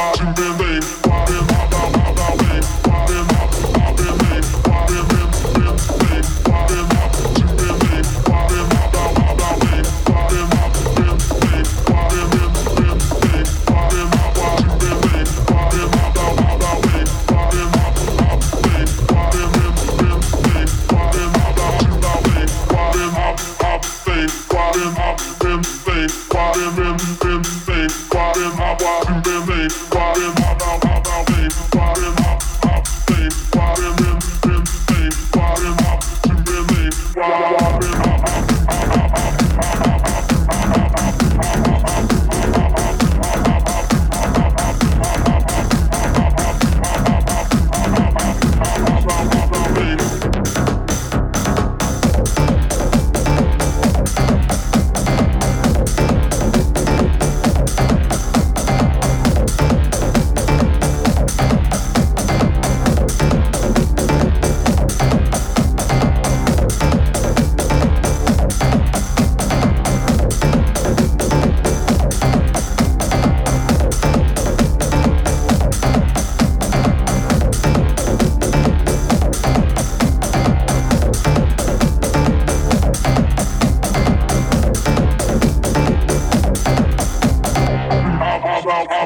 I've been there.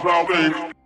about me.